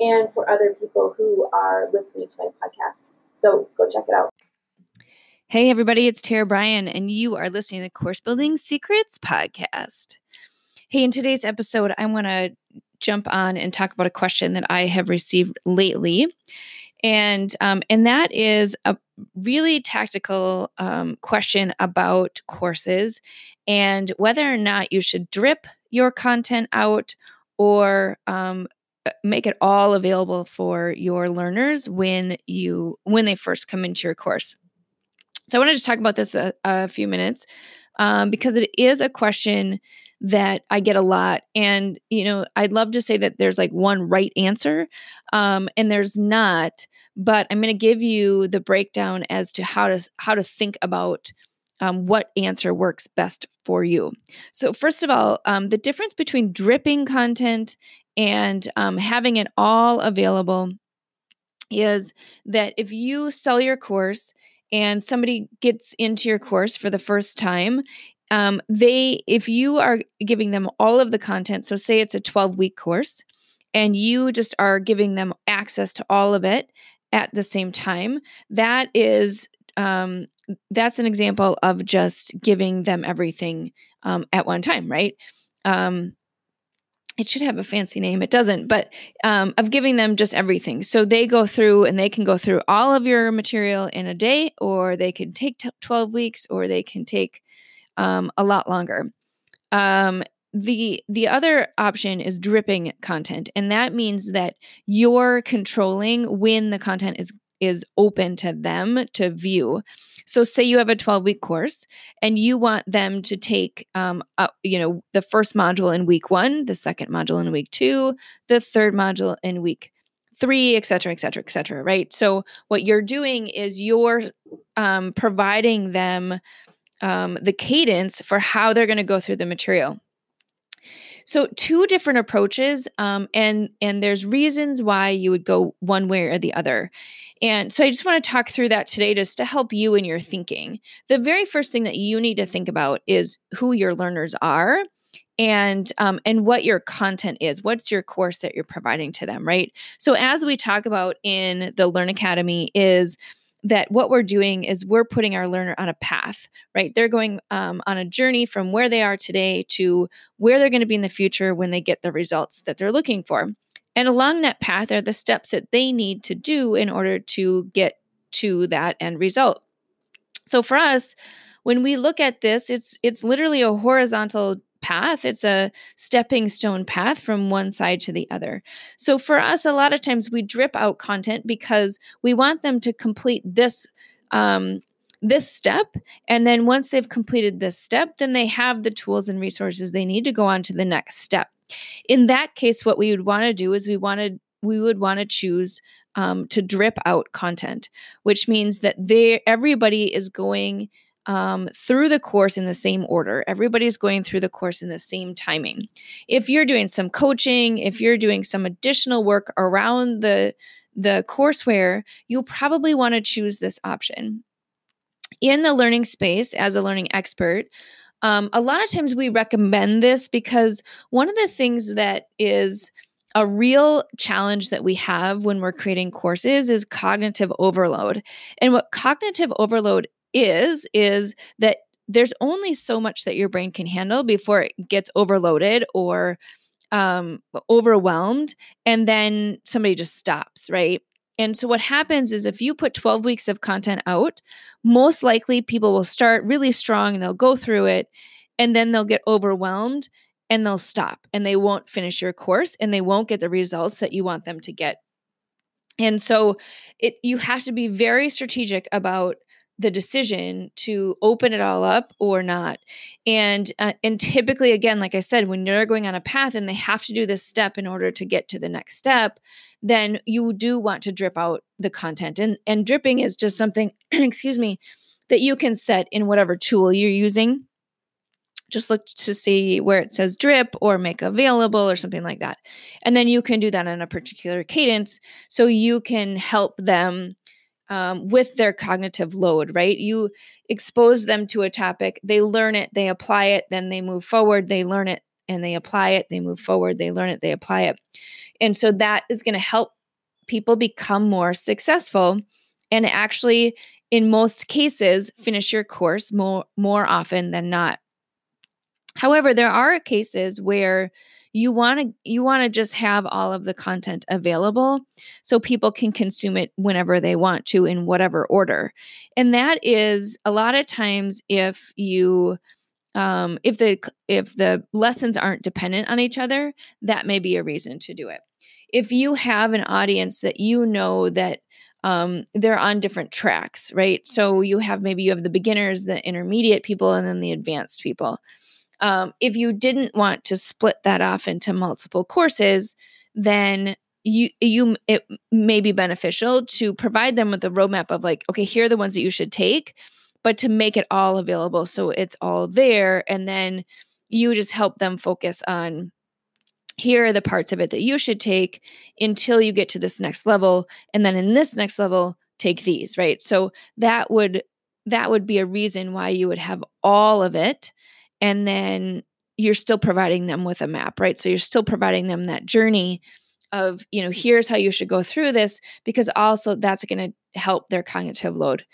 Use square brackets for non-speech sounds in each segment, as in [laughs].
and for other people who are listening to my podcast. So go check it out. Hey, everybody, it's Tara Bryan, and you are listening to the Course Building Secrets podcast. Hey, in today's episode, I want to jump on and talk about a question that I have received lately. And um, and that is a really tactical um, question about courses and whether or not you should drip your content out or um, make it all available for your learners when you when they first come into your course. So i wanted to talk about this a, a few minutes um, because it is a question that i get a lot and you know i'd love to say that there's like one right answer um, and there's not but i'm going to give you the breakdown as to how to how to think about um, what answer works best for you. So, first of all, um, the difference between dripping content and um, having it all available is that if you sell your course and somebody gets into your course for the first time um, they if you are giving them all of the content so say it's a 12 week course and you just are giving them access to all of it at the same time that is um, that's an example of just giving them everything um, at one time right um, it should have a fancy name. It doesn't, but um, of giving them just everything. So they go through and they can go through all of your material in a day, or they can take t- 12 weeks, or they can take um, a lot longer. Um, the the other option is dripping content and that means that you're controlling when the content is is open to them to view so, say you have a 12 week course and you want them to take, um, uh, you know, the first module in week one, the second module in week two, the third module in week three, et cetera, et cetera, et cetera, right? So, what you're doing is you're um, providing them um, the cadence for how they're going to go through the material. So two different approaches, um, and and there's reasons why you would go one way or the other. And so I just want to talk through that today just to help you in your thinking. The very first thing that you need to think about is who your learners are and um, and what your content is what's your course that you're providing to them right so as we talk about in the learn academy is that what we're doing is we're putting our learner on a path, right? They're going um, on a journey from where they are today to where they're going to be in the future when they get the results that they're looking for. And along that path are the steps that they need to do in order to get to that end result. So for us, when we look at this, it's it's literally a horizontal path. It's a stepping stone path from one side to the other. So for us, a lot of times we drip out content because we want them to complete this um, this step and then once they've completed this step then they have the tools and resources they need to go on to the next step in that case what we would want to do is we wanted we would want to choose um, to drip out content which means that they everybody is going um, through the course in the same order. Everybody's going through the course in the same timing. If you're doing some coaching, if you're doing some additional work around the the courseware, you'll probably want to choose this option. In the learning space, as a learning expert, um, a lot of times we recommend this because one of the things that is a real challenge that we have when we're creating courses is cognitive overload. And what cognitive overload is is that there's only so much that your brain can handle before it gets overloaded or um, overwhelmed and then somebody just stops right And so what happens is if you put 12 weeks of content out, most likely people will start really strong and they'll go through it and then they'll get overwhelmed and they'll stop and they won't finish your course and they won't get the results that you want them to get. And so it you have to be very strategic about the decision to open it all up or not. And uh, and typically again like I said when you're going on a path and they have to do this step in order to get to the next step, then you do want to drip out the content. And and dripping is just something [clears throat] excuse me that you can set in whatever tool you're using. Just look to see where it says drip or make available or something like that. And then you can do that in a particular cadence so you can help them um, with their cognitive load, right? You expose them to a topic, they learn it, they apply it, then they move forward, they learn it, and they apply it, they move forward, they learn it, they apply it. And so that is going to help people become more successful and actually in most cases finish your course more more often than not. However, there are cases where you want to you want to just have all of the content available so people can consume it whenever they want to in whatever order. And that is a lot of times if you um, if the if the lessons aren't dependent on each other that may be a reason to do it. If you have an audience that you know that um, they're on different tracks right? So you have maybe you have the beginners the intermediate people and then the advanced people um, if you didn't want to split that off into multiple courses, then you you it may be beneficial to provide them with a roadmap of like, okay, here are the ones that you should take, but to make it all available so it's all there, and then you just help them focus on here are the parts of it that you should take until you get to this next level and then in this next level take these right? So that would that would be a reason why you would have all of it and then you're still providing them with a map right so you're still providing them that journey of you know here's how you should go through this because also that's going to help their cognitive load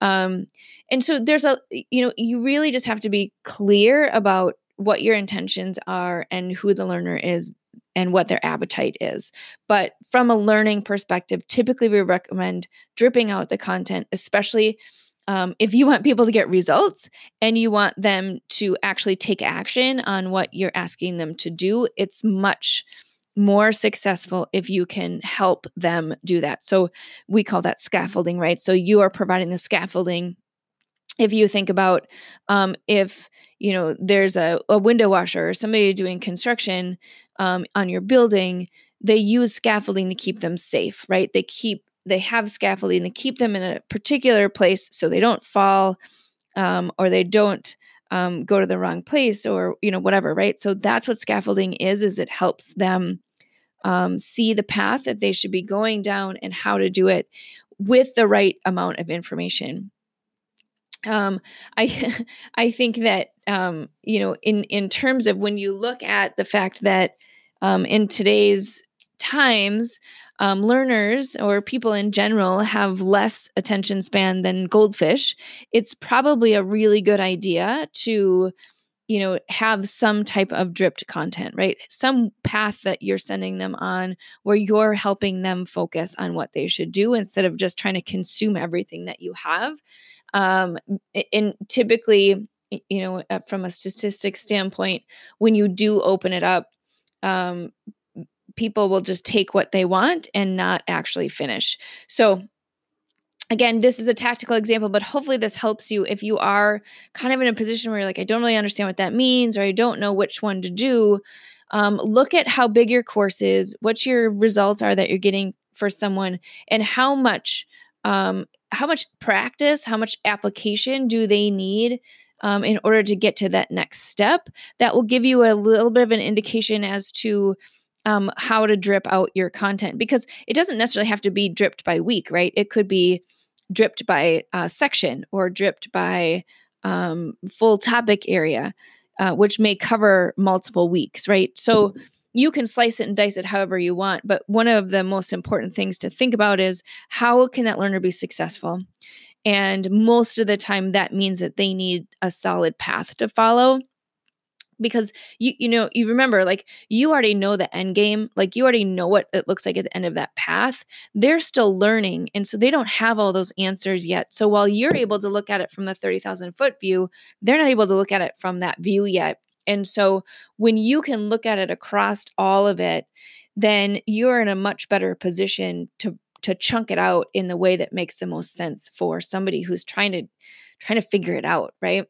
um and so there's a you know you really just have to be clear about what your intentions are and who the learner is and what their appetite is. But from a learning perspective, typically we recommend dripping out the content, especially um, if you want people to get results and you want them to actually take action on what you're asking them to do, it's much more successful if you can help them do that. So we call that scaffolding, right? So you are providing the scaffolding. If you think about um, if you know there's a, a window washer or somebody doing construction um, on your building, they use scaffolding to keep them safe, right? They keep they have scaffolding to keep them in a particular place so they don't fall um, or they don't um, go to the wrong place or you know whatever right? So that's what scaffolding is is it helps them um, see the path that they should be going down and how to do it with the right amount of information. Um, I [laughs] I think that um, you know in in terms of when you look at the fact that um, in today's times um, learners or people in general have less attention span than goldfish, it's probably a really good idea to you know have some type of dripped content right? Some path that you're sending them on where you're helping them focus on what they should do instead of just trying to consume everything that you have. Um and typically you know uh, from a statistic standpoint when you do open it up um people will just take what they want and not actually finish. So, again, this is a tactical example, but hopefully this helps you if you are kind of in a position where you're like, I don't really understand what that means, or I don't know which one to do. Um, look at how big your course is, what your results are that you're getting for someone, and how much. Um, how much practice, how much application do they need um, in order to get to that next step? That will give you a little bit of an indication as to um, how to drip out your content because it doesn't necessarily have to be dripped by week, right? It could be dripped by uh, section or dripped by um, full topic area, uh, which may cover multiple weeks, right? So you can slice it and dice it however you want. But one of the most important things to think about is how can that learner be successful? And most of the time, that means that they need a solid path to follow because you you know you remember like you already know the end game like you already know what it looks like at the end of that path they're still learning and so they don't have all those answers yet. So while you're able to look at it from the 30,000 foot view they're not able to look at it from that view yet. And so when you can look at it across all of it then you're in a much better position to to chunk it out in the way that makes the most sense for somebody who's trying to trying to figure it out right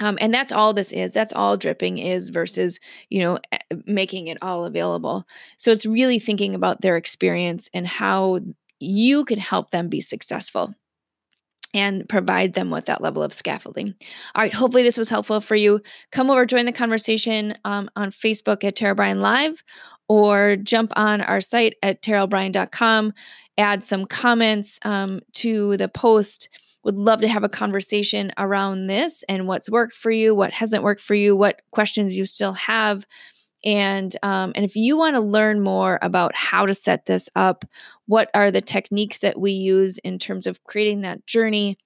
um, and that's all this is. That's all dripping is versus, you know, making it all available. So it's really thinking about their experience and how you can help them be successful and provide them with that level of scaffolding. All right, hopefully this was helpful for you. Come over, join the conversation um, on Facebook at Tara Bryan Live or jump on our site at tarabryan.com, add some comments um, to the post would love to have a conversation around this and what's worked for you, what hasn't worked for you, what questions you still have. And um, and if you want to learn more about how to set this up, what are the techniques that we use in terms of creating that journey,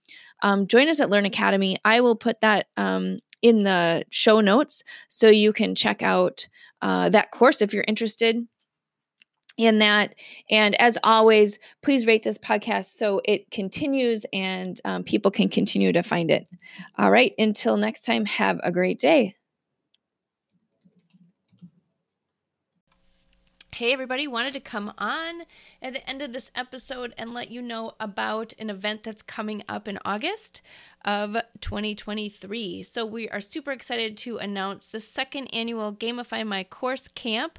um, join us at Learn Academy. I will put that um, in the show notes so you can check out uh, that course if you're interested in that. And as always, please rate this podcast so it continues and um, people can continue to find it. All right. Until next time, have a great day. Hey, everybody, wanted to come on at the end of this episode and let you know about an event that's coming up in August of 2023. So, we are super excited to announce the second annual Gamify My Course Camp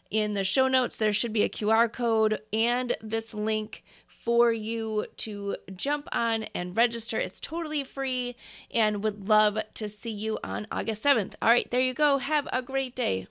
In the show notes, there should be a QR code and this link for you to jump on and register. It's totally free and would love to see you on August 7th. All right, there you go. Have a great day.